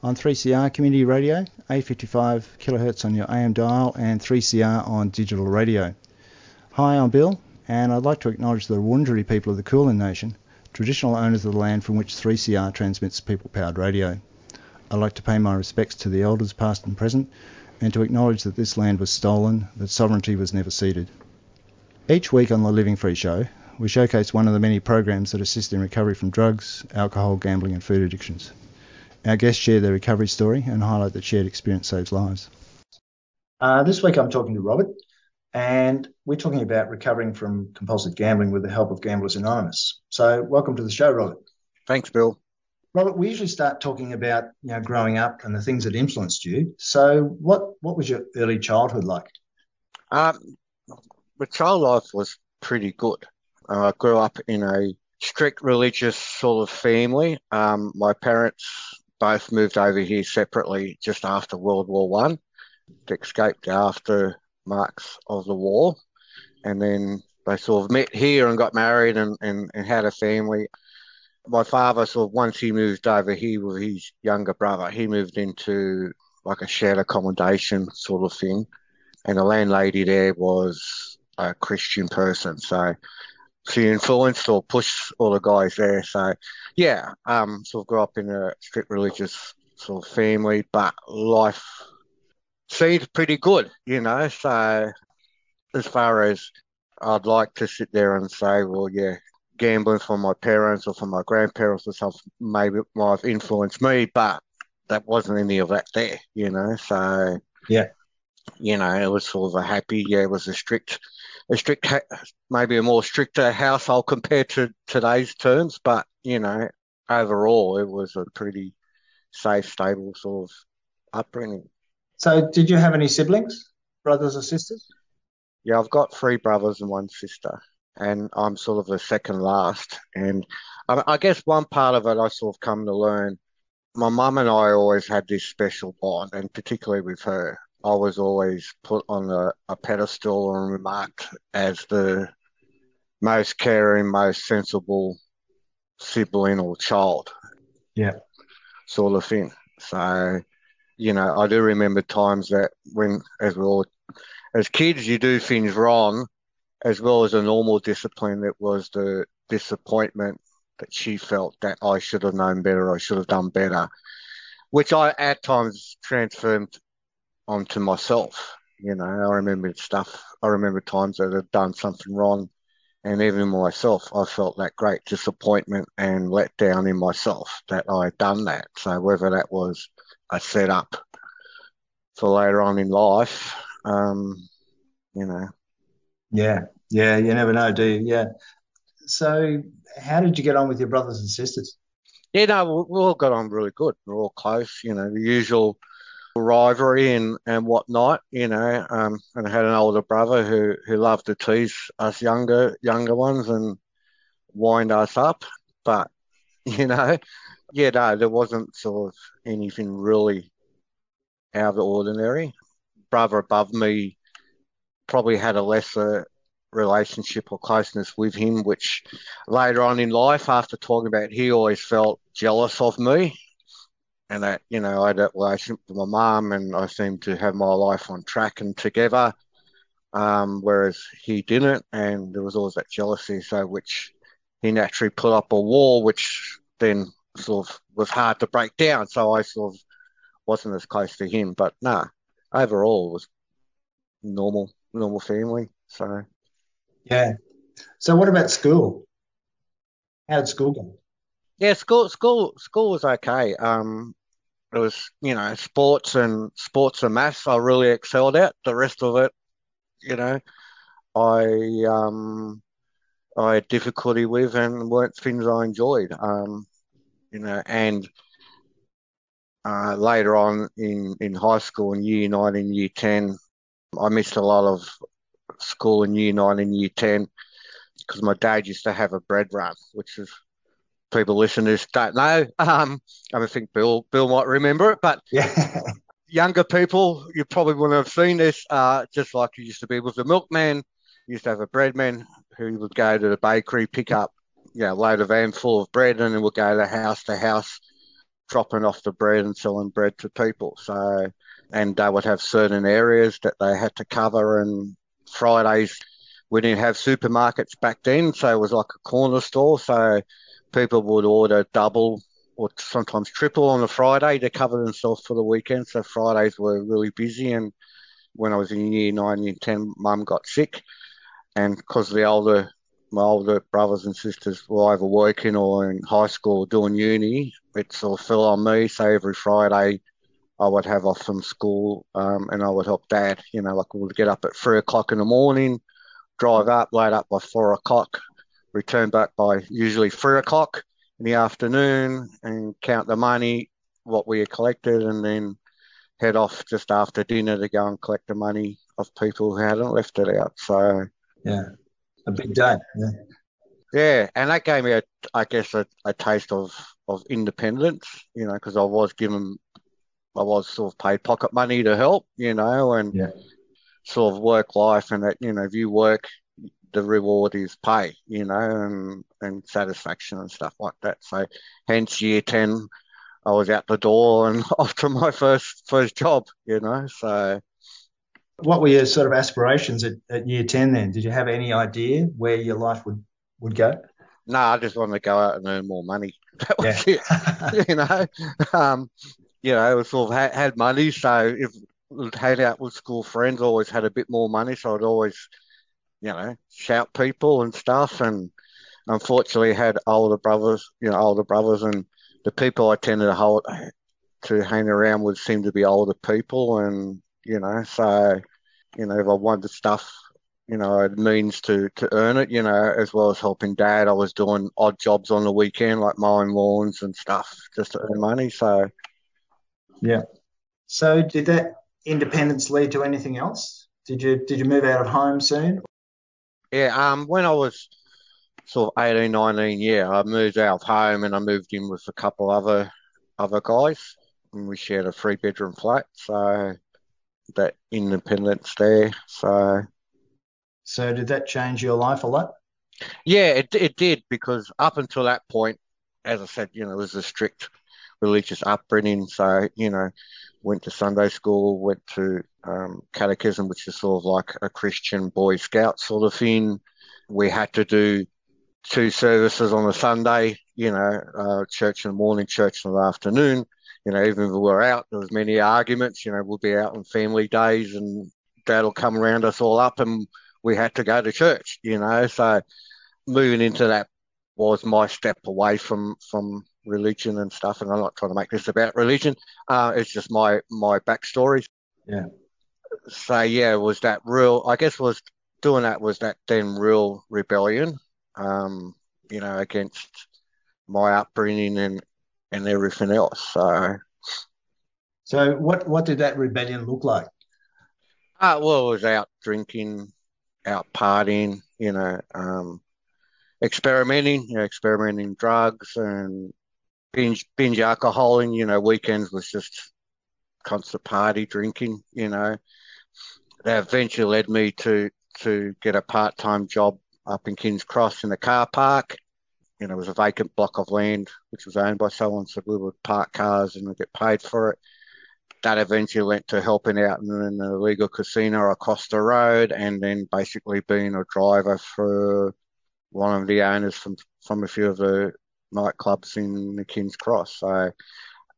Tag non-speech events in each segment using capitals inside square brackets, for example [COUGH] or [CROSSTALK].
on 3CR Community Radio, 855 kHz on your AM dial and 3CR on digital radio. Hi, I'm Bill, and I'd like to acknowledge the Wurundjeri people of the Kulin Nation, traditional owners of the land from which 3CR transmits people-powered radio. I'd like to pay my respects to the elders past and present, and to acknowledge that this land was stolen, that sovereignty was never ceded. Each week on the Living Free Show, we showcase one of the many programs that assist in recovery from drugs, alcohol, gambling, and food addictions. Our guests share their recovery story and highlight that shared experience saves lives. Uh, this week I'm talking to Robert, and we're talking about recovering from compulsive gambling with the help of Gamblers Anonymous. So, welcome to the show, Robert. Thanks, Bill. Robert, we usually start talking about you know growing up and the things that influenced you. So, what what was your early childhood like? Um, my child life was pretty good. I grew up in a strict religious sort of family. Um, my parents both moved over here separately just after World War One. Escaped the aftermaths of the war, and then they sort of met here and got married and, and, and had a family. My father sort of once he moved over here with his younger brother, he moved into like a shared accommodation sort of thing, and the landlady there was a Christian person, so she influenced or pushed all the guys there. So yeah, um, sort of grew up in a strict religious sort of family, but life seemed pretty good, you know. So as far as I'd like to sit there and say, well, yeah, gambling from my parents or from my grandparents or something maybe might have influenced me, but that wasn't any of that there, you know. So yeah, you know, it was sort of a happy, yeah, it was a strict a strict, maybe a more stricter household compared to today's terms, but you know, overall, it was a pretty safe, stable sort of upbringing. So, did you have any siblings, brothers or sisters? Yeah, I've got three brothers and one sister, and I'm sort of the second last. And I, I guess one part of it I sort of come to learn. My mum and I always had this special bond, and particularly with her. I was always put on a, a pedestal and remarked as the most caring, most sensible sibling or child. Yeah. Sort of thing. So, you know, I do remember times that when, as we all, as kids, you do things wrong, as well as a normal discipline. It was the disappointment that she felt that I should have known better, I should have done better, which I at times transformed onto myself. You know, I remember stuff. I remember times that I've done something wrong, and even myself, I felt that great disappointment and let down in myself that I'd done that. So whether that was a setup for later on in life, um, you know. Yeah, yeah, you never know, do you? Yeah. So, how did you get on with your brothers and sisters? Yeah, no, we all got on really good. We're all close, you know, the usual rivalry and, and whatnot, you know. Um, and I had an older brother who, who loved to tease us younger younger ones and wind us up. But, [LAUGHS] you know, yeah, no, there wasn't sort of anything really out of the ordinary. Brother above me probably had a lesser relationship or closeness with him, which later on in life, after talking about, he always felt jealous of me and that you know I had a relationship with my mum, and I seemed to have my life on track and together, um, whereas he didn't, and there was always that jealousy. So which he naturally put up a wall, which then sort of was hard to break down. So I sort of wasn't as close to him, but nah, overall it was normal, normal family. So yeah. So what about school? How did school go? Yeah, school school school was okay. Um, it was you know sports and sports and maths I really excelled at. The rest of it, you know, I um I had difficulty with and weren't things I enjoyed. Um, you know, and uh, later on in, in high school in year nine and year 10, I missed a lot of school in year nine and year 10 because my dad used to have a bread run, which is people listeners don't know. Um, I think Bill Bill might remember it, but Yeah. [LAUGHS] younger people, you probably wouldn't have seen this. Uh, just like you used to be with the milkman, you used to have a breadman who would go to the bakery, pick up, you know, load a van full of bread, and then would go to house to house, dropping off the bread and selling bread to people. So, and they would have certain areas that they had to cover, and Fridays we didn't have supermarkets back then, so it was like a corner store. So people would order double or sometimes triple on a Friday to cover themselves for the weekend. So Fridays were really busy. And when I was in year nine, year 10, mum got sick. And because the older, my older brothers and sisters were either working or in high school or doing uni, it sort of fell on me. So every Friday, I would have off from school um, and I would help dad. You know, like we would get up at three o'clock in the morning, drive up, load up by four o'clock, return back by usually three o'clock in the afternoon and count the money, what we had collected, and then head off just after dinner to go and collect the money of people who hadn't left it out. So, Yeah. A big day. Yeah. yeah, and that gave me, a, I guess, a, a taste of, of independence, you know, because I was given, I was sort of paid pocket money to help, you know, and Yeah. sort of work life, and that, you know, if you work, the reward is pay, you know, and, and satisfaction and stuff like that. So, hence year 10, I was out the door [LAUGHS] and off to my first first job, you know. So, What were your sort of aspirations at, at year 10 then? Did you have any idea where your life would, would go? no, I just wanted to go out and earn more money. [LAUGHS] That was Yeah. it, [LAUGHS] you know. Um, you know, it was sort of had, had money, so if would hang out with school friends, always had a bit more money, so I'd always, you know, shout people and stuff. And unfortunately, had older brothers, you know, older brothers, and the people I tended to hold to hang around with seemed to be older people, and you know, so you know, if I wanted stuff, you know, I had means to to earn it, you know, as well as helping dad. I was doing odd jobs on the weekend, like mowing lawns and stuff, just to earn money. So. Yeah. So did that independence lead to anything else? Did you did you move out of home soon? Yeah, um, when I was sort of 18, 19, yeah, I moved out of home and I moved in with a couple other other guys, and we shared a three bedroom flat. So that independence there. So So did that change your life a lot? yeah, it it did because up until that point, as I said, you know, it was a strict religious upbringing. So you know, went to Sunday school, went to um, catechism, which is sort of like a Christian Boy Scout sort of thing. We had to do two services on a Sunday, you know, uh, church in the morning, church in the afternoon. You know, even if we were out, there was many arguments. You know, we'll be out on family days, and Dad will come around us all up, and we had to go to church. You know, so moving into that was my step away from from religion and stuff. And I'm not trying to make this about religion. Uh, it's just my my backstory. Yeah. So yeah, was that real? I guess was doing that was that then real rebellion. Um, you know, against my upbringing and and everything else. So. So what what did that rebellion look like? Uh, well, it was out drinking, out partying, you know, um, experimenting, you know, experimenting drugs and binge binge alcoholing. You know, weekends was just constant party drinking. You know, that eventually led me to to get a part time job up in Kings Cross in the car park. You know, it was a vacant block of land which was owned by someone, so we would park cars and get paid for it that eventually went to helping out in an illegal casino across the road and then basically being a driver for one of the owners from from a few of the nightclubs in the Kings Cross. So,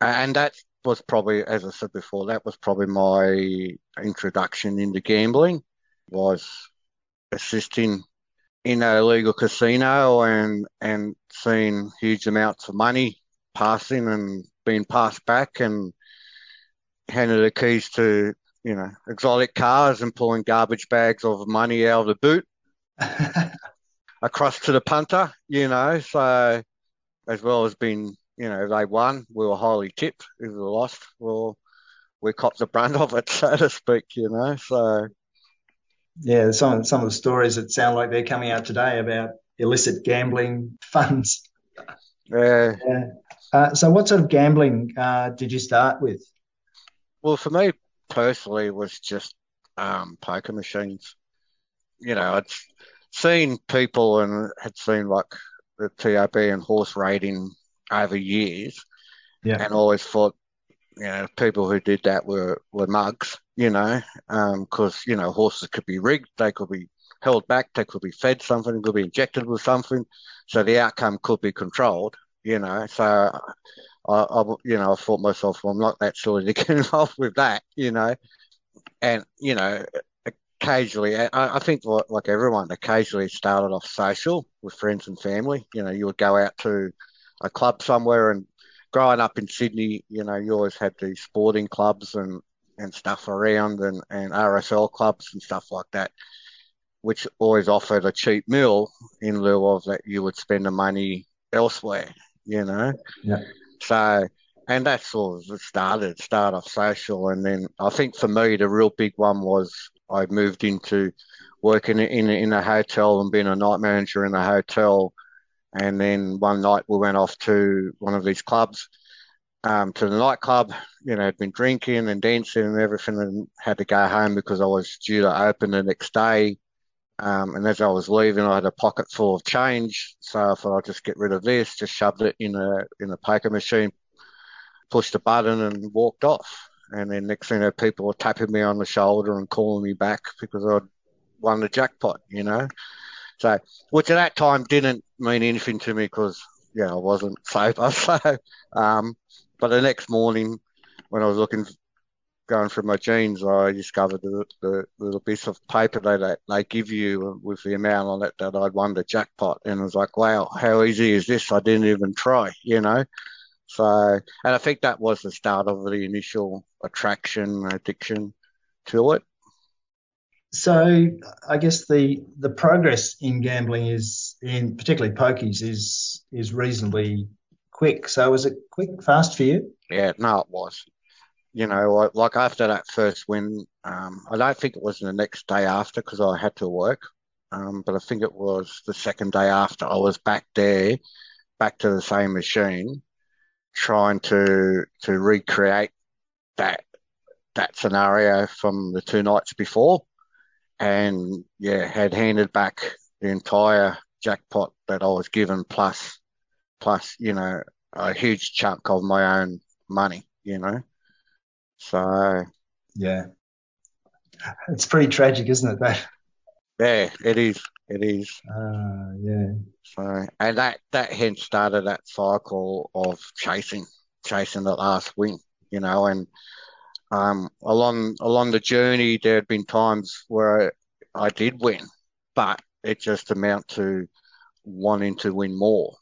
and that was probably, as I said before, that was probably my introduction into gambling, was assisting in a illegal casino and and seeing huge amounts of money passing and being passed back and handed the keys to, you know, exotic cars and pulling garbage bags of money out of the boot [LAUGHS] across to the punter, you know, so as well as being, you know, they won, we were highly tipped. If we lost, well, we copped the brunt [LAUGHS] of it, so to speak, you know. So yeah, some some of the stories that sound like they're coming out today about illicit gambling [LAUGHS] funds. Yeah. yeah. Uh, so, what sort of gambling uh, did you start with? Well, for me personally, it was just um, poker machines. You know, I'd seen people and had seen like the TAB and horse rating over years, yeah. and always thought, you know, people who did that were were mugs. You know, because um, you know horses could be rigged, they could be held back, they could be fed something, could be injected with something, so the outcome could be controlled. You know, so I, I you know, I thought myself, well, I'm not that silly to [LAUGHS] get involved with that. You know, and you know, occasionally, I, I think like, like everyone, occasionally started off social with friends and family. You know, you would go out to a club somewhere and growing up in Sydney, you know, you always had these sporting clubs and, and stuff around and, and RSL clubs and stuff like that, which always offered a cheap meal in lieu of that you would spend the money elsewhere, you know? Yeah. So, and that sort of started, start off social. And then I think for me, the real big one was I moved into working in, in a hotel and being a night manager in a hotel and then one night we went off to one of these clubs, um, to the nightclub. You know, had been drinking and dancing and everything, and had to go home because I was due to open the next day. Um, and as I was leaving, I had a pocket full of change, so I thought I'd just get rid of this. Just shoved it in a in a poker machine, pushed a button, and walked off. And then next thing you know, people were tapping me on the shoulder and calling me back because I'd won the jackpot. You know, so, which at that time didn't mean anything to me because, yeah, I wasn't [LAUGHS] sober. So, um, but the next morning when I was looking, going through my jeans, I discovered the, the little piece of paper they, they give you with the amount on it that I'd won the jackpot. And I was like, wow, how easy is this? I didn't even try, you know? So, and I think that was the start of the initial attraction, addiction to it. So I guess the the progress in gambling is in particularly pokies is is reasonably quick. So was it quick, fast for you? Yeah, no, it was. You know, like after that first win, um, I don't think it was the next day after because I had to work, um, but I think it was the second day after. I was back there, back to the same machine, trying to to recreate that that scenario from the two nights before and yeah, had handed back the entire jackpot that I was given, plus plus you know a huge chunk of my own money, you know. So yeah, it's pretty tragic, isn't it? That yeah, it is. It is. Uh, yeah. So and that that hence started that cycle of chasing, chasing the last win, you know, and um, along along the journey, there had been times where I did win, but it just amount to wanting to win more,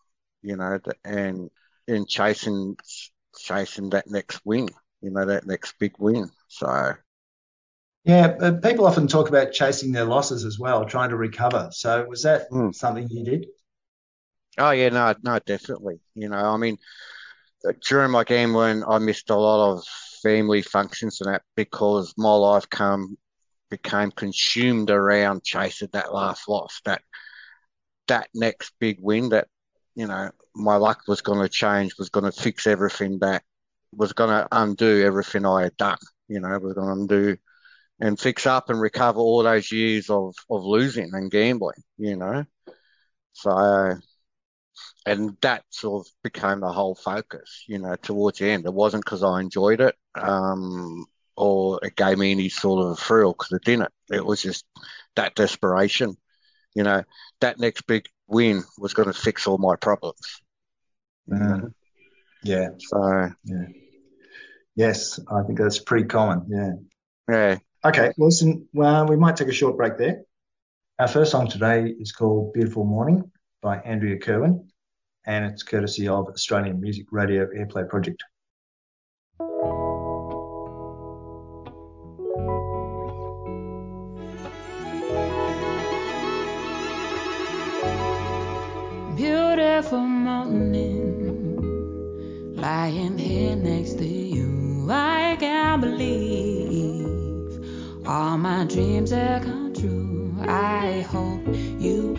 you know, and in chasing chasing that next win, you know, that next big win. So. Yeah, people often talk about chasing their losses as well, trying to recover. So was that mm. something you did? Oh yeah, no, no, definitely. You know, I mean, during my gambling, I missed a lot of family functions and that because my life come became consumed around chasing that last loss, that that next big win that, you know, my luck was going to change, was going to fix everything that was going to undo everything I had done, you know, was going to undo and fix up and recover all those years of, of losing and gambling, you know. So, and that sort of became the whole focus, you know, towards the end. It wasn't because I enjoyed it, um, or it gave me any sort of a thrill because it didn't. It was just that desperation, you know, that next big win was going to fix all my problems. Mm. Yeah. So, yeah. Yes, I think that's pretty common. Yeah. Yeah. Okay, listen, well, we might take a short break there. Our first song today is called Beautiful Morning by Andrea Kerwin, and it's courtesy of Australian Music Radio Airplay Project. Beautiful morning, lying here next to you. I can't believe all my dreams have come true. I hope you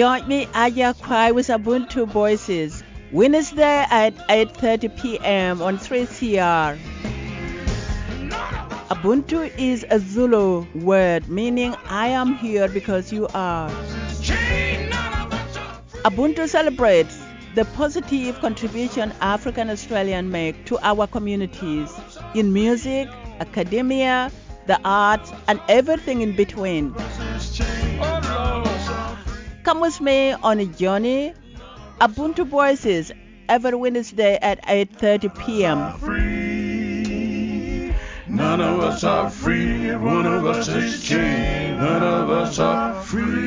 Join me Aya Kwai with Ubuntu Voices Wednesday at 8:30 p.m. on 3CR. Ubuntu is a Zulu word meaning I am here because you are. Ubuntu celebrates the positive contribution African Australians make to our communities in music, academia, the arts, and everything in between. Come with me on a journey. Ubuntu Voices every Wednesday at 8:30 p.m. None of us are free. One of us is chained. None of us are free.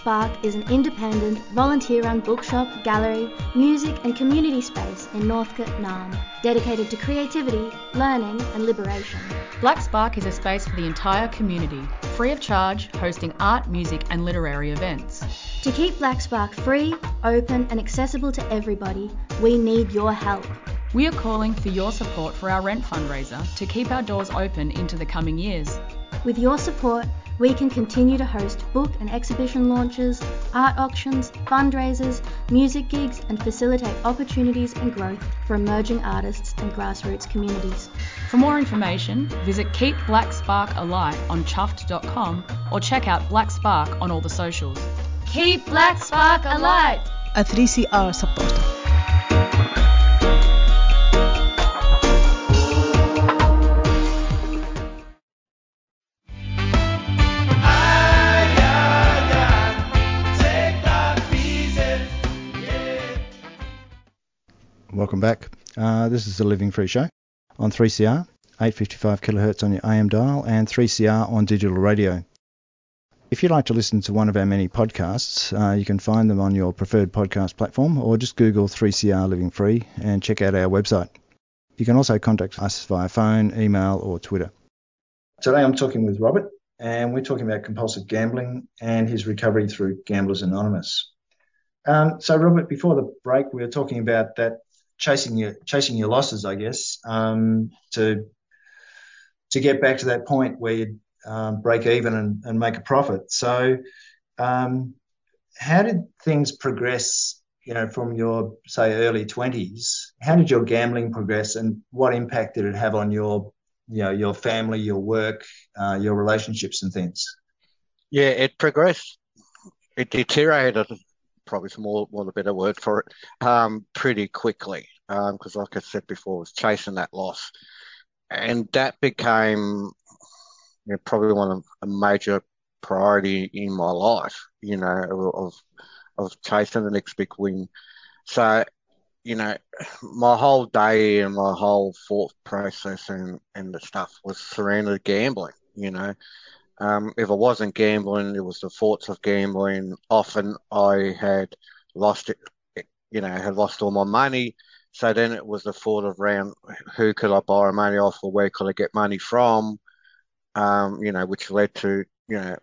Spark is an independent, volunteer run bookshop, gallery, music, and community space in Northcote, Naarm, dedicated to creativity, learning, and liberation. Black Spark is a space for the entire community, free of charge, hosting art, music, and literary events. To keep Black Spark free, open, and accessible to everybody, we need your help. We are calling for your support for our rent fundraiser to keep our doors open into the coming years. With your support, we can continue to host book and exhibition launches, art auctions, fundraisers, music gigs, and facilitate opportunities and growth for emerging artists and grassroots communities. For more information, visit Keep Black Spark Alight on chuffed.com or check out Black Spark on all the socials. Keep Black Spark alight! A 3CR supporter. Welcome back. Uh, this is the Living Free Show on 3CR, 855 kilohertz on your AM dial, and 3CR on digital radio. If you'd like to listen to one of our many podcasts, uh, you can find them on your preferred podcast platform or just Google 3CR Living Free and check out our website. You can also contact us via phone, email, or Twitter. Today I'm talking with Robert, and we're talking about compulsive gambling and his recovery through Gamblers Anonymous. Um, so, Robert, before the break, we were talking about that chasing your chasing your losses, I guess, um, to to get back to that point where you um, break even and, and, make a profit. So, um, how did things progress? You know, from your say early twenties, how did your gambling progress, and what impact did it have on your, you know, your family, your work, uh, your relationships, and things? Yeah, it progressed. It deteriorated. Probably some more, more a better word for it. Um, pretty quickly, because um, like I said before, was chasing that loss, and that became you know, probably one of a major priority in my life, you know, of of chasing the next big win. So, you know, my whole day and my whole thought process and, and the stuff was surrounded gambling, you know. Um, if I wasn't gambling, it was the thoughts of gambling. Often I had lost it, you know, had lost all my money. So then it was the thought of around who could I borrow money off or where could I get money from? um, you know, which led to, you know,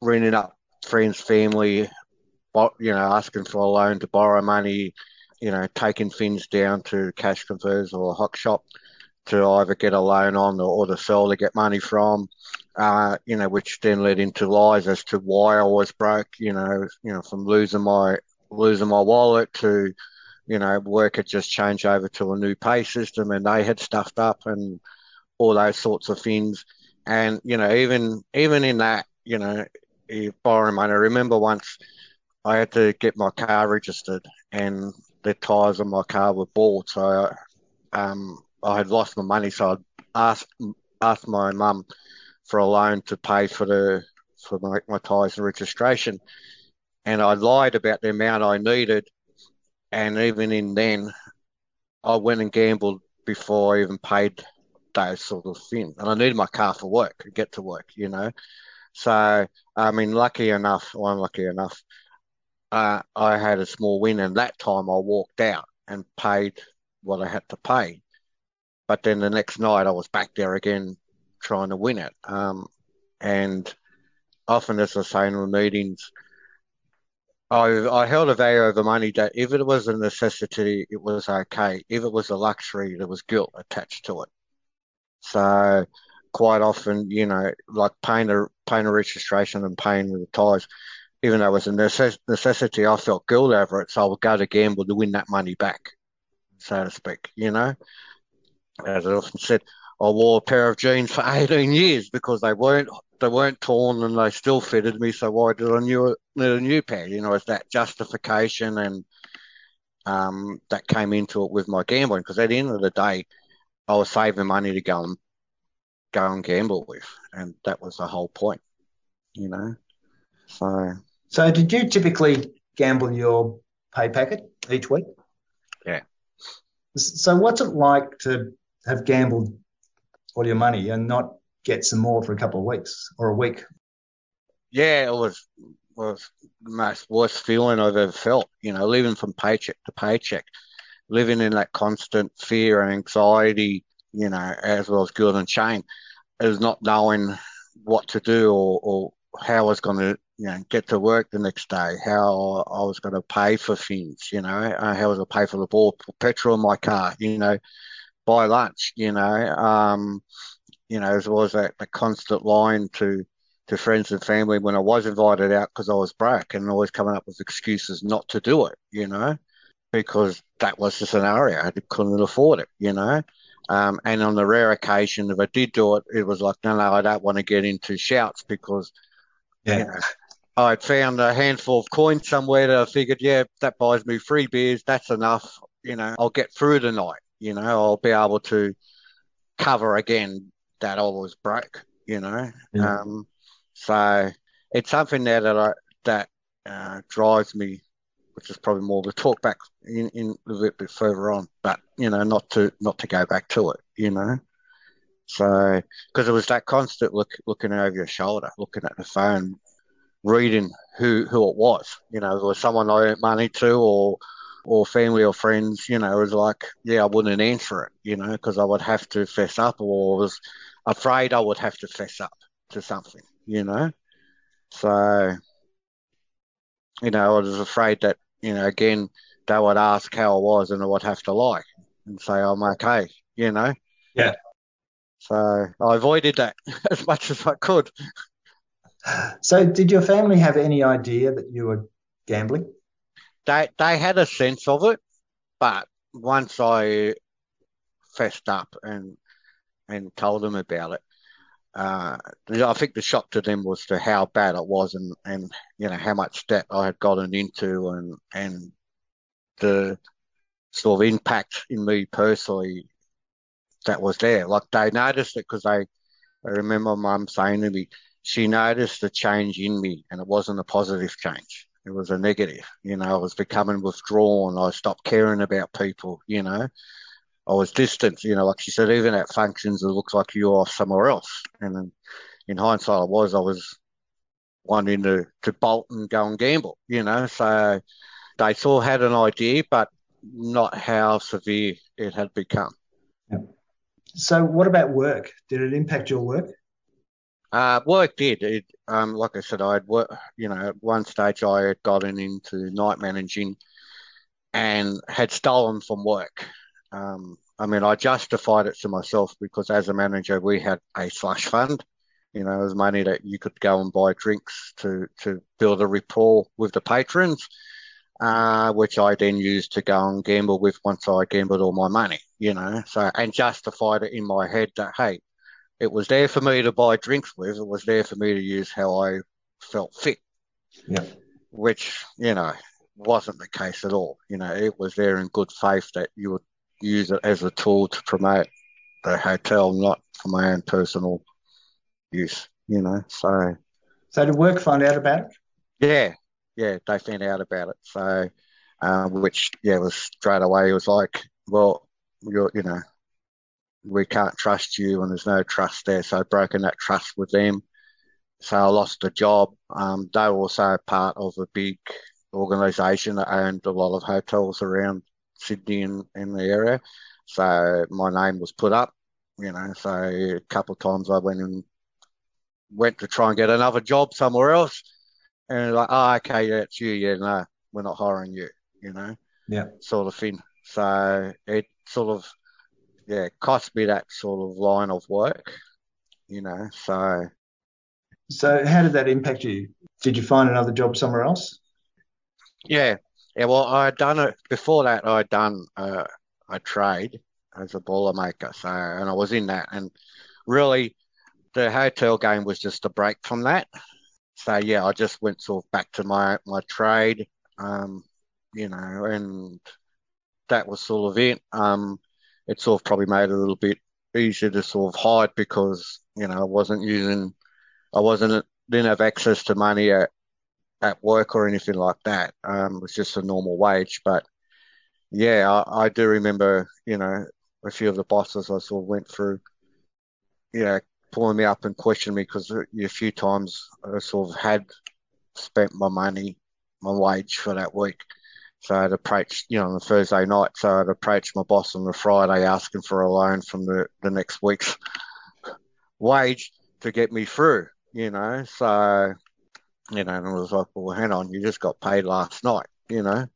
ringing up friends, family, you know, asking for a loan to borrow money, you know, taking things down to cash converters or a hock shop to either get a loan on or, or to sell to get money from, uh, you know, which then led into lies as to why I was broke, you know, you know, from losing my losing my wallet to, you know, work had just changed over to a new pay system and they had stuffed up and all those sorts of things. And you know, even even in that, you know, you borrow money. I remember once I had to get my car registered, and the tyres on my car were bought, so um, I had lost my money. So I asked asked my mum for a loan to pay for the for my, my tyres and registration, and I lied about the amount I needed, and even in then, I went and gambled before I even paid those sort of things. And I needed my car for work to get to work, you know. So, I mean, lucky enough, or unlucky enough, uh, I had a small win, and that time I walked out and paid what I had to pay. But then the next night I was back there again trying to win it. Um, and often, as I say in the meetings, I, I held a value over money that if it was a necessity, it was okay. If it was a luxury, there was guilt attached to it. So quite often, you know, like paying a paying a registration and paying with the tyres, even though it was a necess- necessity, I felt guilt over it. So I would go to gamble to win that money back, so to speak. You know, as I often said, I wore a pair of jeans for 18 years because they weren't they weren't torn and they still fitted me. So why did I new need a new pair? You know, it's that justification and um, that came into it with my gambling because at the end of the day I was saving money to go and go and gamble with, and that was the whole point, you know. So. So did you typically gamble your pay packet each week? Yeah. So what's it like to have gambled all your money and not get some more for a couple of weeks or a week? Yeah, it was was the most worst feeling I've ever felt. You know, living from paycheck to paycheck living in that constant fear and anxiety, you know, as well as guilt and shame, is not knowing what to do or, or how I was going to, you know, get to work the next day, how I was going to pay for things, you know, how I was going to pay for the ball, petrol in my car, you know, buy lunch, you know, um, you know, as well as that, that constant line to, to friends and family when I was invited out because I was broke and always coming up with excuses not to do it, you know because that was the scenario. I couldn't afford it, you know. Um, and on the rare occasion, if I did do it, it was like, no, no, I don't want to get into shouts because, yeah. You know, I'd found a handful of coins somewhere that I figured, yeah, that buys me free beers. That's enough. You know, I'll get through the night. You know, I'll be able to cover again that I was broke. You know, yeah. um, so it's something there that I that uh, drives me which is probably more to talk back in, in a bit, bit further on, but you know, not to not to go back to it, you know. So, because it was that constant look, looking over your shoulder, looking at the phone, reading who who it was. You know, it was someone I owed money to, or or family or friends. You know, it was like, yeah, I wouldn't answer it. You know, because I would have to fess up, or was afraid I would have to fess up to something. You know, so you know, I was afraid that you know, again, they would ask how I was, and I would have to lie and say I'm okay. You know. Yeah. So I avoided that [LAUGHS] as much as I could. So, did your family have any idea that you were gambling? They they had a sense of it, but once I fessed up and and told them about it, uh, I think the shock to them was to how bad it was and, and you know how much debt I had gotten into and and the sort of impact in me personally that was there. Like they noticed it because they, I remember mum saying to me, she noticed the change in me and it wasn't a positive change. It was a negative. You know, I was becoming withdrawn. I stopped caring about people, you know. I was distant, you know, like she said, even at functions, it looks like you're somewhere else. And in, in hindsight, I was, I was wanting to, to bolt and go and gamble, you know. So they of had an idea, but not how severe it had become. So, what about work? Did it impact your work? Uh, work did. It, um, like I said, I had you know, at one stage I had gotten into night managing and had stolen from work. Um, I mean, I justified it to myself because as a manager, we had a slush fund. You know, it was money that you could go and buy drinks to, to build a rapport with the patrons, uh, which I then used to go and gamble with once I gambled all my money, you know, so, and justified it in my head that, hey, it was there for me to buy drinks with. It was there for me to use how I felt fit. Yeah. Which, you know, wasn't the case at all. You know, it was there in good faith that you would use it as a tool to promote the hotel, not for my own personal use, you know. So So, did work find out about it? yeah, yeah, they found out about it. So um, which yeah was straight away it was like, well, you're you know, we can't trust you and there's no trust there. So I've broken that trust with them. So I lost a job. Um, they were also part of a big organisation that owned a lot of hotels around Sydney and, and the area. So my name was put up, you know. So a couple of times I went and went to try and get another job somewhere else, and like, oh, okay, yeah, it's you. Yeah, no, we're not hiring you, you know, Yeah. sort of thing. So it sort of, yeah, cost me that sort of line of work, you know. So So, how did that impact you? Did you find another job somewhere else? Yeah, yeah. Well, I had done it before that. I had done uh, a trade as a boilermaker, so and I was in that, and really, the hotel game was just a break from that. So yeah, I just went sort of back to my my trade, um, you know, and that was sort of it. Um, it sort of probably made it a little bit easier to sort of hide because you know I wasn't using, I wasn't didn't have access to money at at work or anything like that. Um, it was just a normal wage. But yeah, I, I do remember, you know, a few of the bosses I sort of went through, you know, pulling me up and questioning me because a few times I sort of had spent my money, my wage for that week. So I'd approached, you know, on the Thursday night. So I'd approached my boss on the Friday asking for a loan from the, the next week's wage to get me through, you know. So, you know, and I was like, well, hang on, you just got paid last night, you know,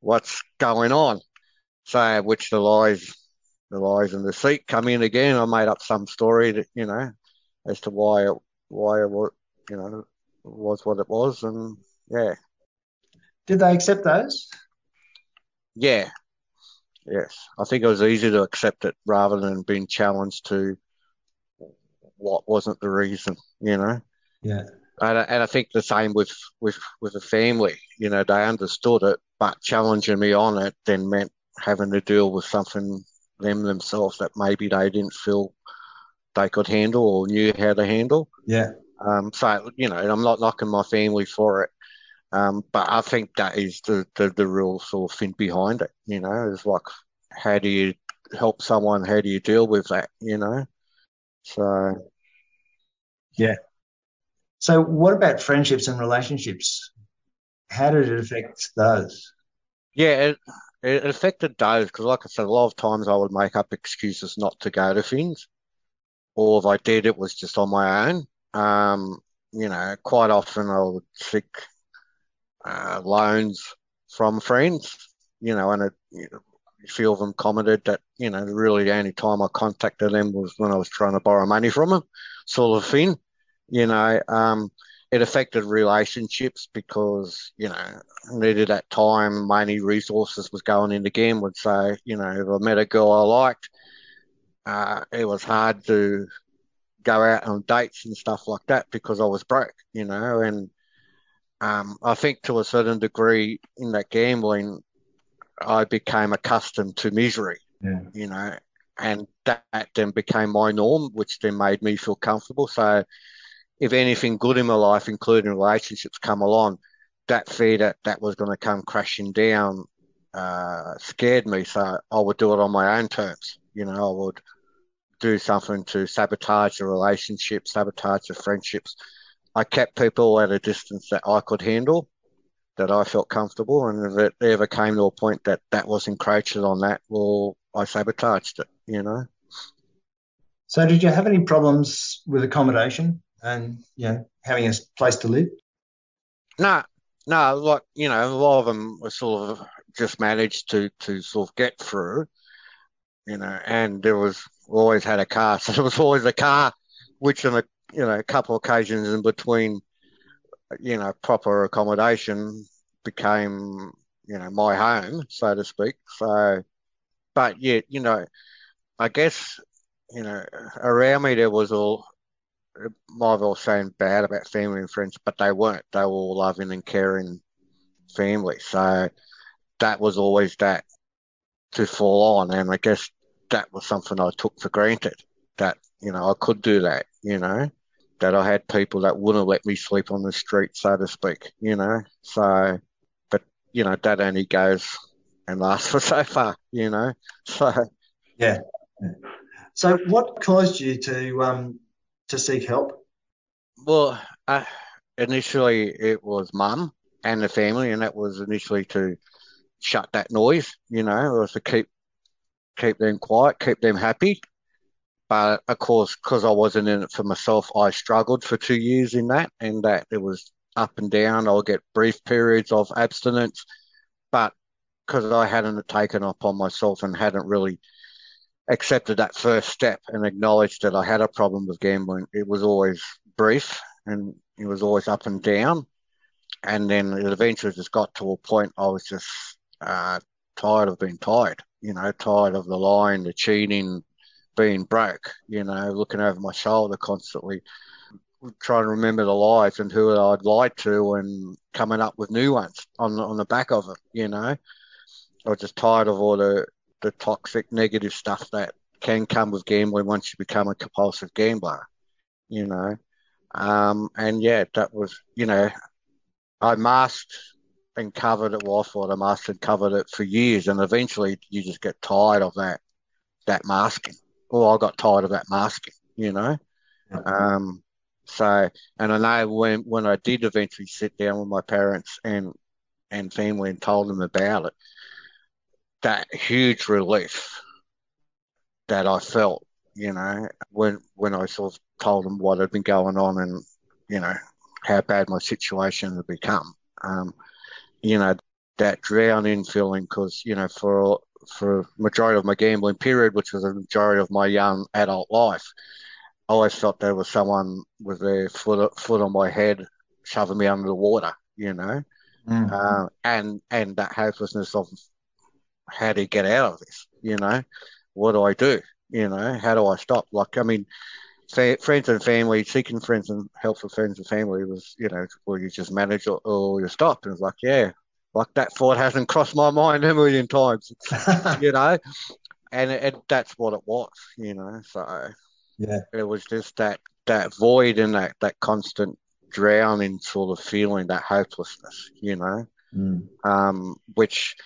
what's going on? So, which the lies, the lies and the deceit come in again. I made up some story that, you know, as to why it, why it was, you know, was what it was. And yeah, Did they accept those? yeah, yes. I think it was easy to accept it rather than being challenged to what wasn't the reason, you know. Yeah. And I, and I think the same with, with, with the family. You know, they understood it, but challenging me on it then meant having to deal with something them themselves that maybe they didn't feel they could handle or knew how to handle. Yeah. Um, so, you know, I'm not knocking my family for it. Um, but I think that is the, the, the real sort of thing behind it, you know, is like, how do you help someone? How do you deal with that, you know? So, yeah. So, what about friendships and relationships? How did it affect those? Yeah, it, it affected those because, like I said, a lot of times I would make up excuses not to go to things, or if I did, it was just on my own. Um, you know, quite often I would seek uh, loans from friends, you know, and it, you know, a few of them commented that, you know, really the only time I contacted them was when I was trying to borrow money from them, sort of thing. You know, um, it affected relationships because, you know, needed that time, money, resources was going in the game. Would say, you know, if I met a girl I liked, uh, it was hard to go out on dates and stuff like that because I was broke, you know, and um, I think to a certain degree in that gambling, I became accustomed to misery, Yeah. you know, and that then became my norm, which then made me feel comfortable. So if anything good in my life, including relationships, come along, that fear that that was going to come crashing down uh, scared me. So I would do it on my own terms. You know, I would do something to sabotage the relationship, sabotage the friendships. I kept people at a distance that I could handle, that I felt comfortable, and if it ever came to a point that that was encroaching on that, well, I sabotaged it. You know. So, did you have any problems with accommodation and you know having a place to live? No, no, like you know, a lot of them were sort of just managed to to sort of get through, you know, and there was always had a car, [LAUGHS] so there was always a car, which on a you know a couple of occasions in between, you know, proper accommodation became you know my home, so to speak. So, but yeah, you know, I guess you know around me there was all might have all saying bad about family and friends, but they weren't. They were all loving and caring family. So that was always that to fall on. And I guess that was something I took for granted that, you know, I could do that, you know, that I had people that wouldn't let me sleep on the street, so to speak, you know. So, but, you know, that only goes and lasts [LAUGHS] for so far, you know. So, Yeah. So, what caused you to um to seek help? Well, uh, initially it was mum and the family, and that was initially to shut that noise, you know, or to keep keep them quiet, keep them happy. But of course, because I wasn't in it for myself, I struggled for two years in that, and that it was up and down. I'll get brief periods of abstinence, but because I hadn't taken upon myself and hadn't really accepted that first step and acknowledged that I had a problem with gambling, it was always brief and it was always up and down. And then it eventually just got to a point I was just uh, tired of being tired, you know, tired of the lying, the cheating, being broke, you know, looking over my shoulder constantly, trying to remember the lies and who I'd lied to and coming up with new ones on on the back of it, you know. I was just tired of all the, the toxic, negative stuff that can come with gambling once you become a compulsive gambler, you know. Um, and yeah, that was, you know, I masked and covered it. Well, I thought I masked and covered it for years, and eventually you just get tired of that that masking. Or I got tired of that masking, you know. Um, so, and I know when when I did eventually sit down with my parents and and family and told them about it, that huge relief that I felt, you know, when when I sort of told them what had been going on and you know how bad my situation had become. Um, you know that drowning feeling because you know for for majority of my gambling period, which was a majority of my young adult life, I always felt there was someone with their foot foot on my head, shoving me under the water. You know, Mm. uh, and and that hopelessness of how do you get out of this? You know, what do I do? You know, how do I stop? Like, I mean, fa- friends and family, seeking friends and help for friends and family was, you know, well, you just manage or, or you stop. And it's like, yeah, like that thought hasn't crossed my mind a million times, [LAUGHS] you know, and it, it, that's what it was, you know. So yeah, it was just that that void and that that constant drowning sort of feeling that hopelessness, you know, Mm. um, which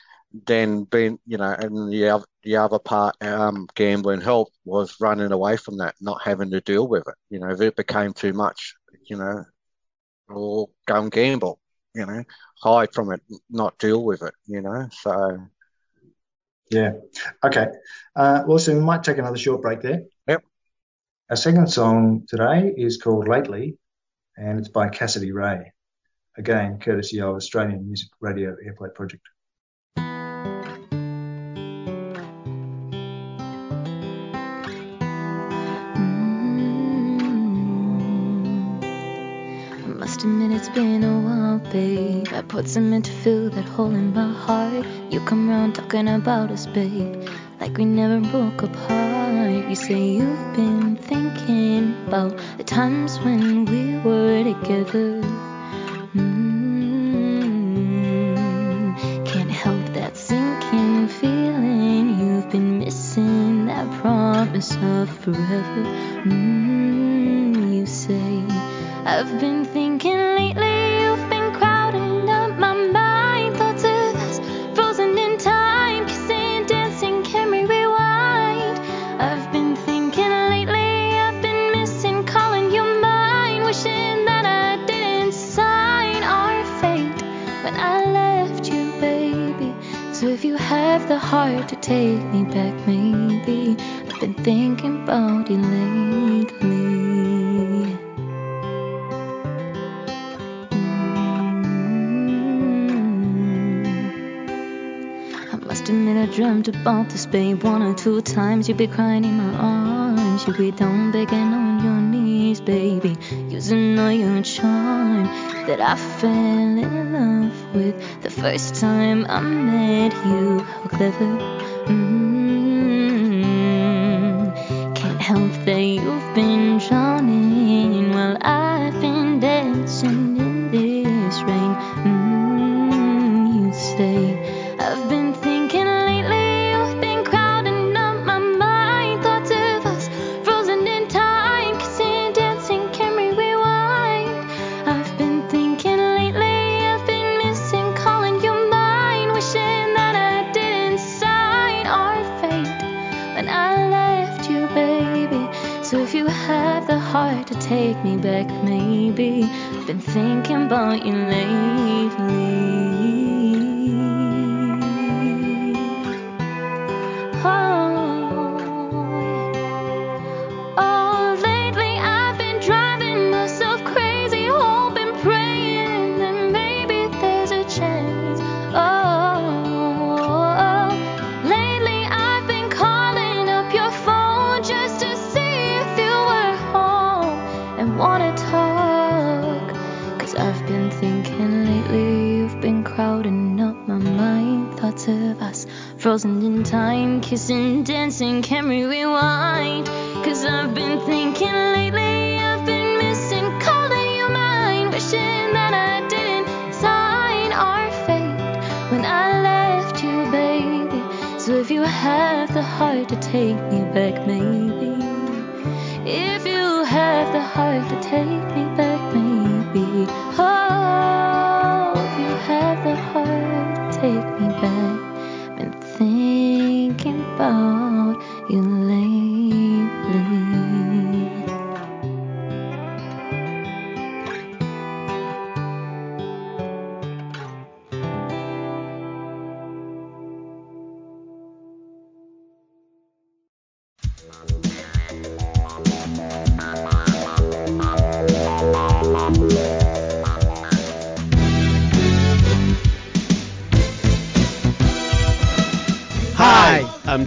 then being, you know, and the other, the other part, um, gambling help was running away from that, not having to deal with it. You know, if it became too much, you know, or go and gamble, you know, hide from it, not deal with it, you know. So, Yeah. Okay. Uh, well, so we might take another short break there. Yep. Our second song today is called Lately, and it's by Cassidy Ray. Again, courtesy of Australian Music Radio Airplay Project. Put in to fill that hole in my heart. You come round talking about us, babe, like we never broke apart. You say you've been thinking about the times when we were together. Mm, can't help that sinking feeling. You've been missing that promise of forever. Mm, you say. I've been times you'd be crying in my arms. You'd be down begging on your knees, baby. Using all your charm that I fell in love with the first time I met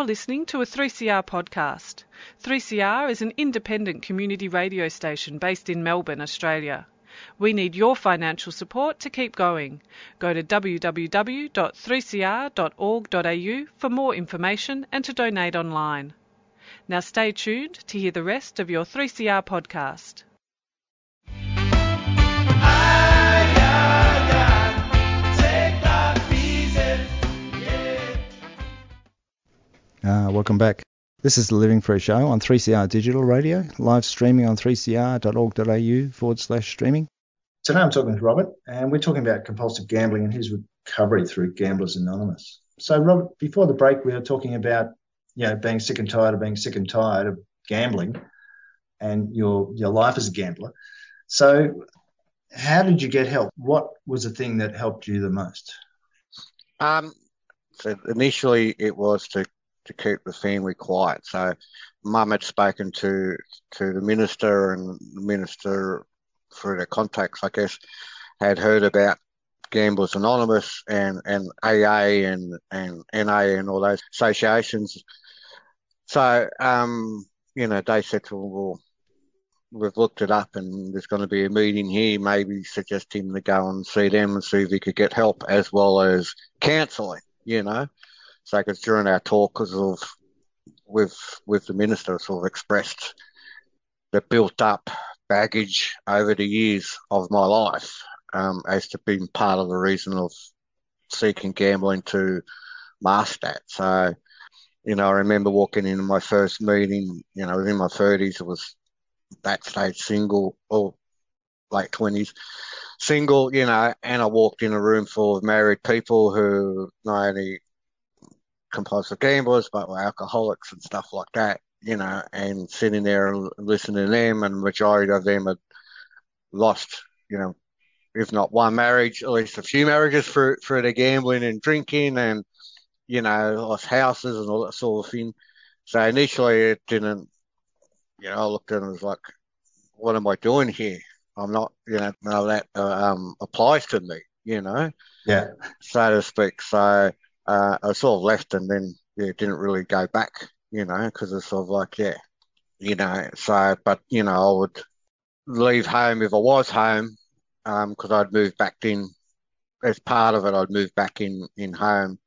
You're listening to a 3CR podcast. 3CR is an independent community radio station based in Melbourne, Australia. We need your financial support to keep going. Go to www.3cr.org.au for more information and to donate online. Now stay tuned to hear the rest of your 3CR podcast. Uh, welcome back. This is the Living Free Show on 3CR Digital Radio, live streaming on 3cr.org.au forward slash streaming. Today I'm talking to Robert, and we're talking about compulsive gambling and his recovery through Gamblers Anonymous. So, Robert, before the break, we were talking about you know being sick and tired of being sick and tired of gambling, and your your life as a gambler. So, how did you get help? What was the thing that helped you the most? Um, so initially it was to, to keep the family quiet. So mum had spoken to to the minister and the minister through their contacts, I guess, had heard about Gamblers Anonymous and, and AA and, and NA and all those associations. So, um, you know, they said to them, well, we've looked it up and there's going to be a meeting here. Maybe suggest him to go and see them and see if he could get help as well as counselling, you know. So, because during our talk, of with with the minister, sort of expressed the built up baggage over the years of my life um, as to being part of the reason of seeking gambling to mask that. So, you know, I remember walking into my first meeting, you know, I was in my 30s, it was that stage single or late 20s, single, you know, and I walked in a room full of married people who not only compulsive gamblers, but were alcoholics and stuff like that, you know, and sitting there and listening to them, and the majority of them had lost, you know, if not one marriage, at least a few marriages for for the gambling and drinking, and you know, lost houses and all that sort of thing. So initially, it didn't, you know, I looked at it and was like, what am I doing here? I'm not, you know, none of that uh, um, applies to me, you know, Yeah. so to speak. So uh, I sort of left and then yeah, didn't really go back, you know, because it's sort of like, yeah, you know, so, but, you know, I would leave home if I was home, because I'd moved back in, as part of it, I'd moved back in, in home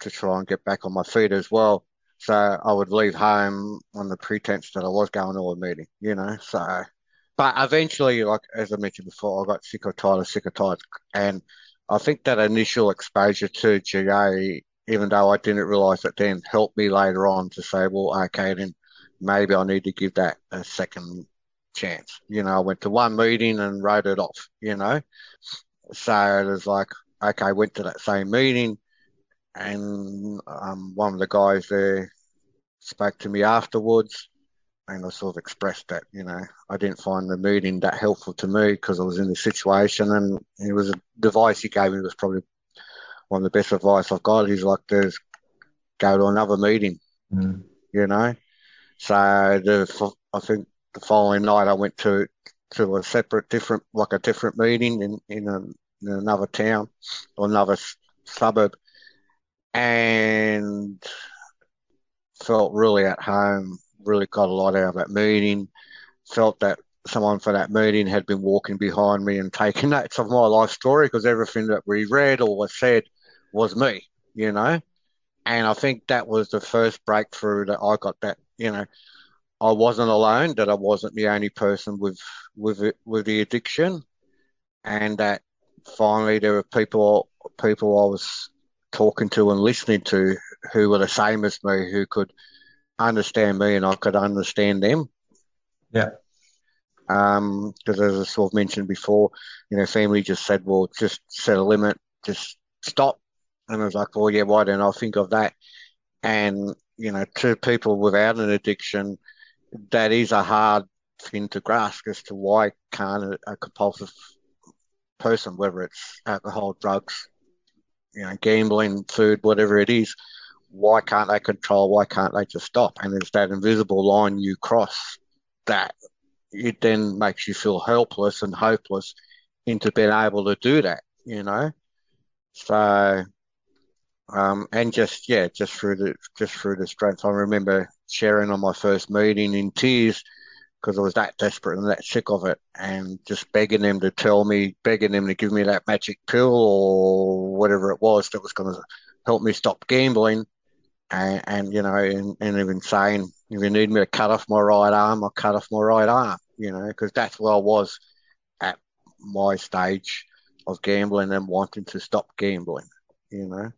to try and get back on my feet as well. So I would leave home on the pretense that I was going to a meeting, you know, so, but eventually, like, as I mentioned before, I got sick or tired of sick or tired. And I think that initial exposure to GA, even though I didn't realize it then, helped me later on to say, well, okay, then maybe I need to give that a second chance. You know, I went to one meeting and wrote it off, you know. So it was like, okay, I went to that same meeting and um, one of the guys there spoke to me afterwards and I sort of expressed that, you know, I didn't find the meeting that helpful to me because I was in this situation and it was a advice he gave me was probably one of the best advice I've got. He's like, there's go to another meeting, Mm. you know. So the I think the following night I went to to a separate, different, like a different meeting in in, a, in another town or another s- suburb, and felt really at home. Really got a lot out of that meeting. Felt that someone for that meeting had been walking behind me and taking [LAUGHS] notes of my life story because everything that we read or was said was me, you know. And I think that was the first breakthrough that I got that, you know, I wasn't alone, that I wasn't the only person with with it, with the addiction, and that finally there were people people I was talking to and listening to who were the same as me, who could understand me and I could understand them. Yeah. Um, because as I sort of mentioned before, you know, family just said, well, just set a limit, just stop. And I was like, well, yeah, why don't I think of that? And, you know, to people without an addiction, that is a hard thing to grasp as to why can't a, a compulsive person, whether it's alcohol, drugs, you know, gambling, food, whatever it is, why can't they control? Why can't they just stop? And it's that invisible line you cross that it then makes you feel helpless and hopeless into being able to do that, you know. So, um, and just yeah, just through the just through the strength. I remember sharing on my first meeting in tears because I was that desperate and that sick of it, and just begging them to tell me, begging them to give me that magic pill or whatever it was that was going to help me stop gambling. And, and you know, and, and even saying, if you need me to cut off my right arm, I'll cut off my right arm, you know, because that's where I was at my stage of gambling and wanting to stop gambling, you know.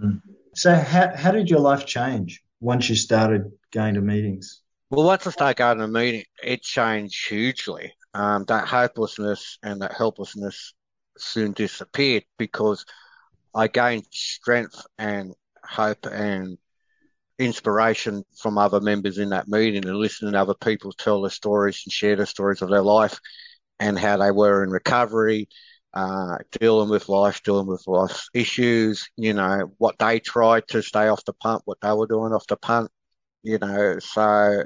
Mm. So, how, how did your life change once you started going to meetings? Well, once I started going to meetings, it changed hugely. Um, that hopelessness and that helplessness soon disappeared because I gained strength and hope and inspiration from other members in that meeting and listening to other people tell their stories and share the stories of their life and how they were in recovery, uh, dealing with life, dealing with life issues, you know, what they tried to stay off the punt, what they were doing off the punt, you know, so,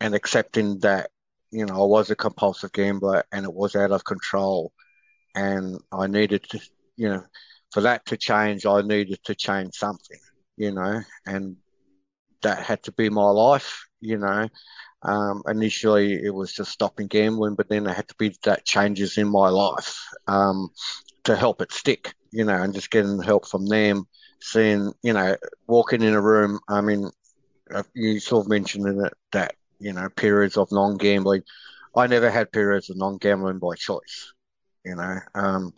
and accepting that, you know, I was a compulsive gambler and it was out of control and I needed to, you know, for that to change, I needed to change something, you know, and that had to be my life, you know. Um, initially, it was just stopping gambling, but then there had to be that changes in my life um, to help it stick, you know, and just getting help from them, seeing, you know, walking in a room. I mean, uh, you sort of mentioned in it that, you know, periods of non gambling. I never had periods of non gambling by choice, you know. Um,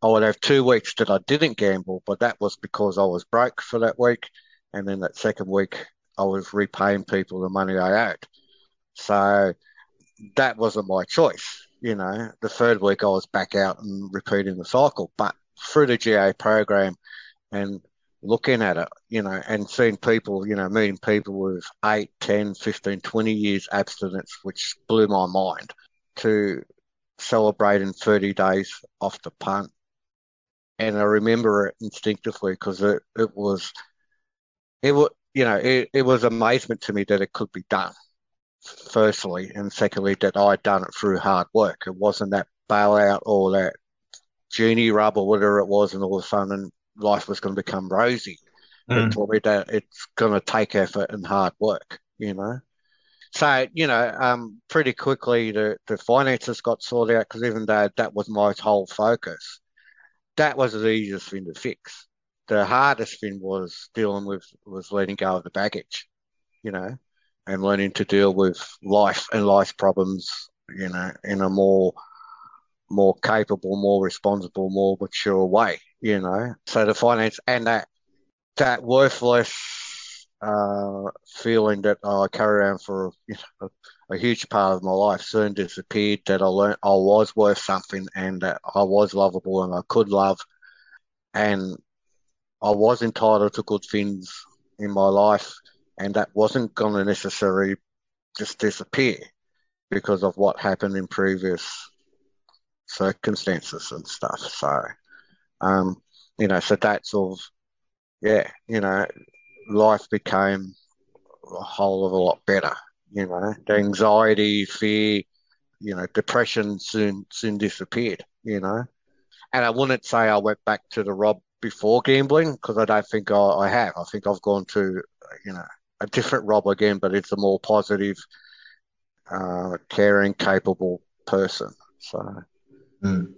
I would have two weeks that I didn't gamble, but that was because I was broke for that week. And then that second week, I was repaying people the money I owed. So that wasn't my choice. You know, the third week I was back out and repeating the cycle. But through the GA program and looking at it, you know, and seeing people, you know, meeting people with 8, 10, 15, 20 years abstinence, which blew my mind to celebrating 30 days off the punt and I remember it instinctively because it, it was it was you know it, it was amazement to me that it could be done. Firstly, and secondly, that I'd done it through hard work. It wasn't that bailout or that genie rub or whatever it was, and all of a sudden life was going to become rosy. Mm. It taught me that it's going to take effort and hard work. You know. So, you know, um, pretty quickly the, the finances got sorted out because even though that was my whole focus, that was the easiest thing to fix. The hardest thing was dealing with was letting go of the baggage, you know, and learning to deal with life and life problems, you know, in a more more capable, more responsible, more mature way, you know. So the finance and that that worthless uh, feeling that I carry around for you know, a huge part of my life soon disappeared. That I learned I was worth something and that I was lovable and I could love, and I was entitled to good things in my life, and that wasn't going to necessarily just disappear because of what happened in previous circumstances and stuff. So, um, you know, so that's sort of, yeah, you know, life became a whole of a lot better you know, the anxiety, fear, you know, depression soon soon disappeared, you know. And I wouldn't say I went back to the Rob before gambling because I don't think I, I, have. I think I've gone to, you know, a different Rob again, but it's a more positive, uh, caring, capable person. So. Mm.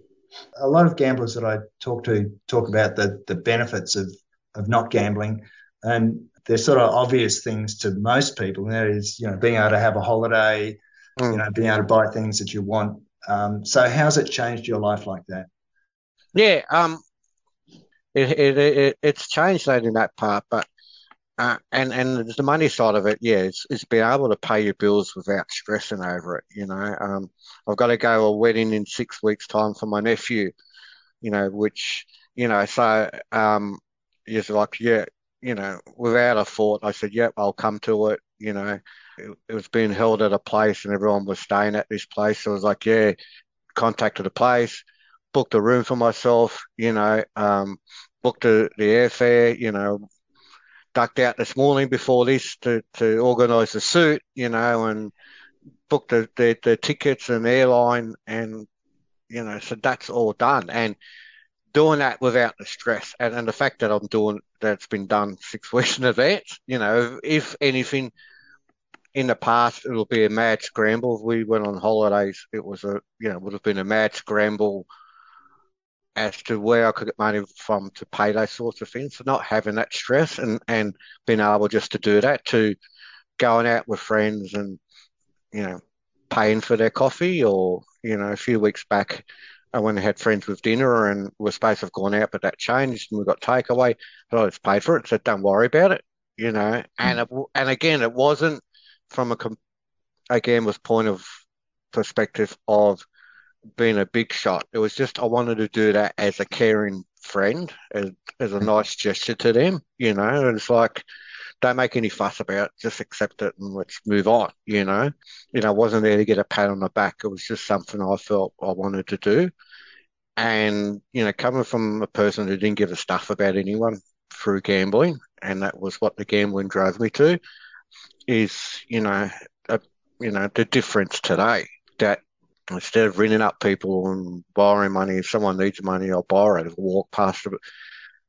A lot of gamblers that I talk to talk about the, the benefits of, of not gambling. And they're sort of obvious things to most people. And that is, you know, being able to have a holiday, mm. you know, being able to buy things that you want. Um, so how's it changed your life like that? Yeah, um, it, it, it it's changed that in that part, but uh, and and the money side of it, yeah, it's, it's being able to pay your bills without stressing over it. You know, um, I've got to go to a wedding in six weeks' time for my nephew. You know, which you know, so um, it's like yeah, you know, without a thought, I said, yep, I'll come to it. You know, it, it, was being held at a place and everyone was staying at this place. So I was like, yeah, contacted the place, booked a room for myself, you know, um, booked the, the airfare, you know, ducked out this morning before this to, to organise the suit, you know, and booked the, the, the tickets and airline and, you know, so that's all done. And doing that without the stress and, and the fact that I'm doing that's been done six [LAUGHS] weeks in advance, you know, if anything, in the past, it'll be a mad scramble. If we went on holidays, it was a, you know, would have been a mad scramble as to where I could get money from to pay those sorts of things. So not having that stress and, and being able just to do that, to going out with friends and, you know, paying for their coffee or, you know, a few weeks back, uh, I went and had friends with dinner and we're supposed to have gone out, but that changed and we got takeaway. So I just paid for it. So don't worry about it, you know. Hmm. And it, and again, it wasn't from a again was point of perspective of being a big shot. It was just I wanted to do that as a caring friend, as, as a nice gesture to them, you know. And it's like don't make any fuss about it, just accept it and let's move on, you know. You know, I wasn't there to get a pat on the back. It was just something I felt I wanted to do. And, you know, coming from a person who didn't give a stuff about anyone through gambling, and that was what the gambling drove me to, is, you know, a, you know, the difference today that instead of ringing up people and borrowing money, if someone needs money, I'll borrow it. I'll walk past a,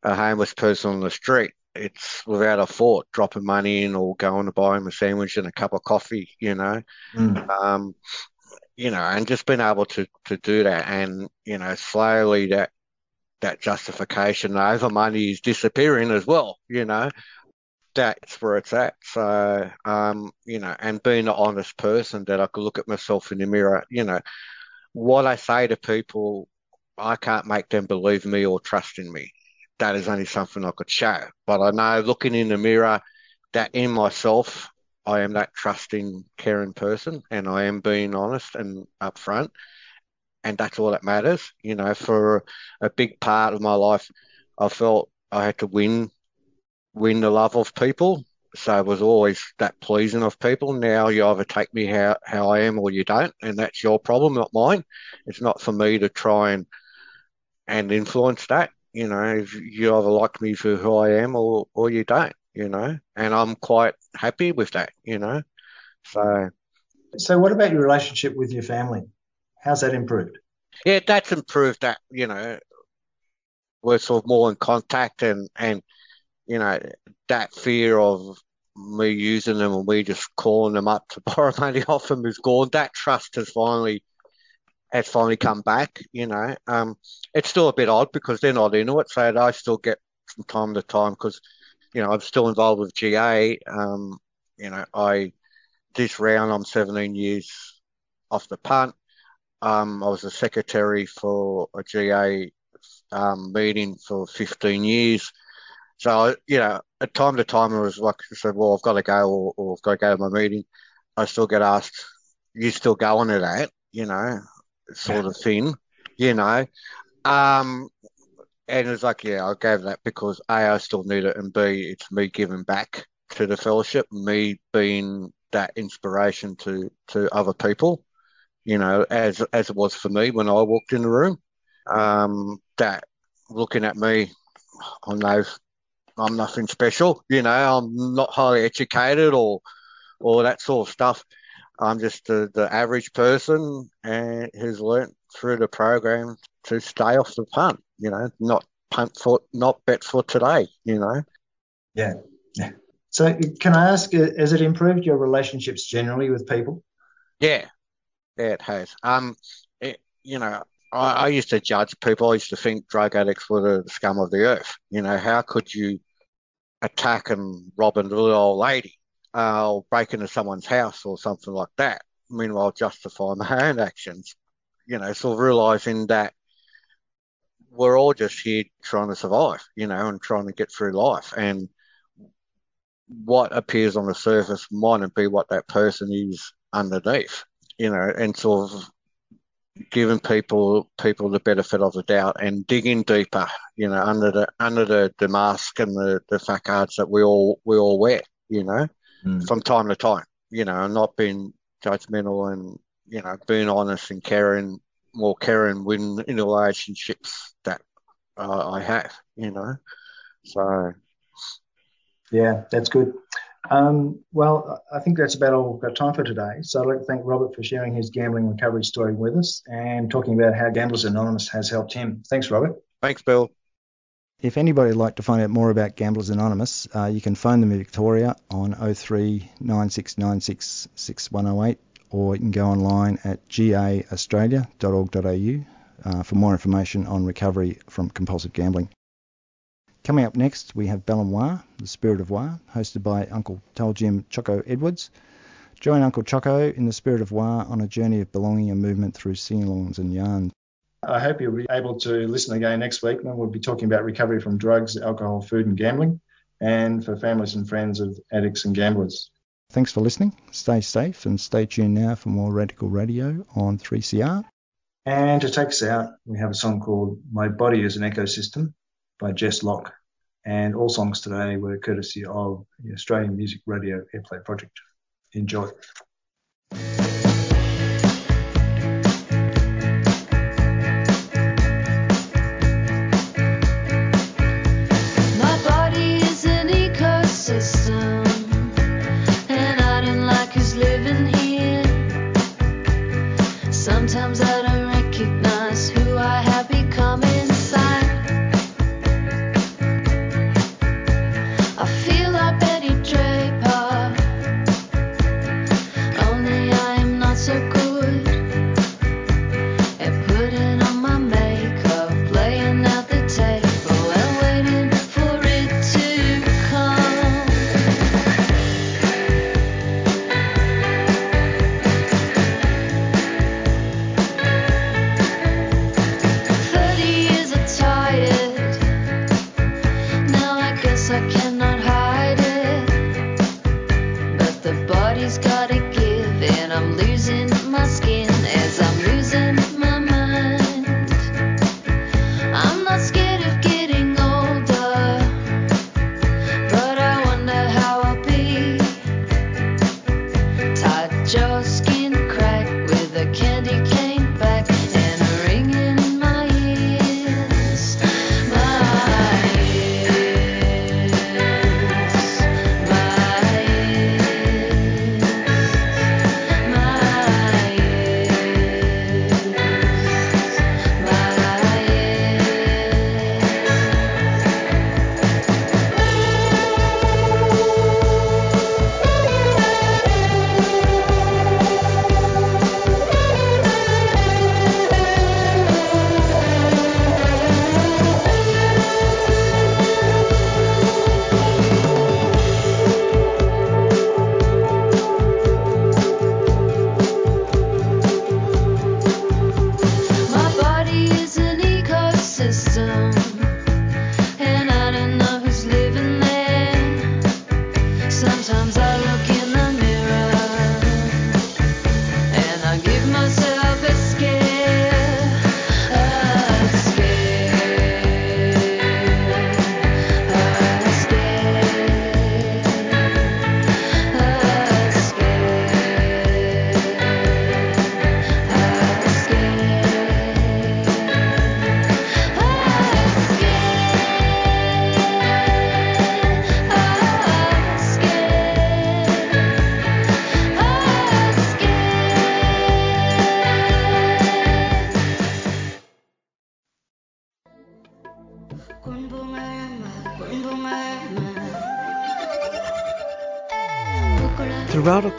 a homeless person on the street. It's without a thought, dropping money in or going to buy him a sandwich and a cup of coffee, you know. Mm. Um, you know, and just being able to, to do that and, you know, slowly that that justification over money is disappearing as well, you know. That's where it's at. So, um, you know, and being an honest person that I could look at myself in the mirror, you know, what I say to people, I can't make them believe me or trust in me. That is only something I could show. But I know looking in the mirror that in myself, I am that trusting, caring person and I am being honest and upfront. And that's all that matters. You know, for a big part of my life, I felt I had to win win the love of people. So it was always that pleasing of people. Now you either take me how, how I am or you don't, and that's your problem, not mine. It's not for me to try and and influence that. You know, if you either like me for who I am or or you don't. You know, and I'm quite happy with that. You know, so. So what about your relationship with your family? How's that improved? Yeah, that's improved. That you know, we're sort of more in contact and and you know, that fear of me using them and me just calling them up to [LAUGHS] borrow money off them is gone. That trust has finally has finally come back. You know, um, it's still a bit odd because they're not into it, so I still get from time to time because you know I'm still involved with GA. Um, you know, I this round I'm 17 years off the punt. Um, I was a secretary for a GA um, meeting for 15 years. So, you know, at time to time, it was like I said, well, I've got to go or, or I've got to go to my meeting. I still get asked, you still going to that, you know, sort of thing, you know. Um, and it's like, yeah, I gave that because A, I still need it, and B, it's me giving back to the fellowship, me being that inspiration to, to other people, you know, as as it was for me when I walked in the room. Um, that looking at me, I know I'm nothing special. You know, I'm not highly educated or or that sort of stuff. I'm just the, the average person and who's learnt through the program to stay off the punt. You know, not punt for not bet for today. You know. Yeah. Yeah. So can I ask, uh, has it improved your relationships generally with people? Yeah. Yeah, it has. Um, it, you know, I, I, used to judge people. I used to think drug addicts were the scum of the earth. You know, how could you attack and rob little old lady uh, or break into someone's house or something like that. Meanwhile, justify my own actions. You know, sort of realizing that we're all just here trying to survive, you know, and trying to get through life. And what appears on the surface mightn't be what that person is underneath, you know, and sort of giving people people the benefit of the doubt and digging deeper, you know, under the under the, the mask and the, the facades that we all we all wear, you know, mm. from time to time, you know, and not being judgmental and you know being honest and caring, more caring when in the relationships that uh, I have, you know, so yeah, that's good. Um, well, I think that's about all we've got time for today. So I'd like to thank Robert for sharing his gambling recovery story with us and talking about how Gamblers Anonymous has helped him. Thanks, Robert. Thanks, Bill. If anybody would like to find out more about Gamblers Anonymous, uh, you can phone them in Victoria on 03 9696 6108 or you can go online at gaaustralia.org.au uh, for more information on recovery from compulsive gambling. Coming up next, we have Bellamwa, the Spirit of Wa, hosted by Uncle Tell Jim Choco Edwards. Join Uncle Choco in the Spirit of Wa on a journey of belonging and movement through sing-alongs and yarns. I hope you'll be able to listen again next week when we'll be talking about recovery from drugs, alcohol, food, and gambling, and for families and friends of addicts and gamblers. Thanks for listening. Stay safe and stay tuned now for more Radical Radio on 3CR. And to take us out, we have a song called My Body is an Ecosystem by Jess Locke. And all songs today were courtesy of the Australian Music Radio Airplay Project. Enjoy.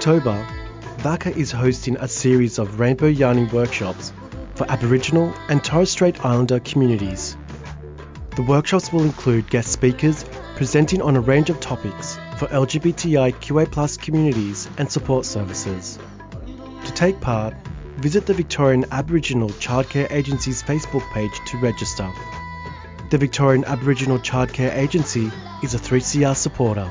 October, VACCA is hosting a series of rainbow yarning workshops for Aboriginal and Torres Strait Islander communities. The workshops will include guest speakers presenting on a range of topics for LGBTIQA communities and support services. To take part, visit the Victorian Aboriginal Childcare Agency's Facebook page to register. The Victorian Aboriginal Childcare Agency is a 3CR supporter.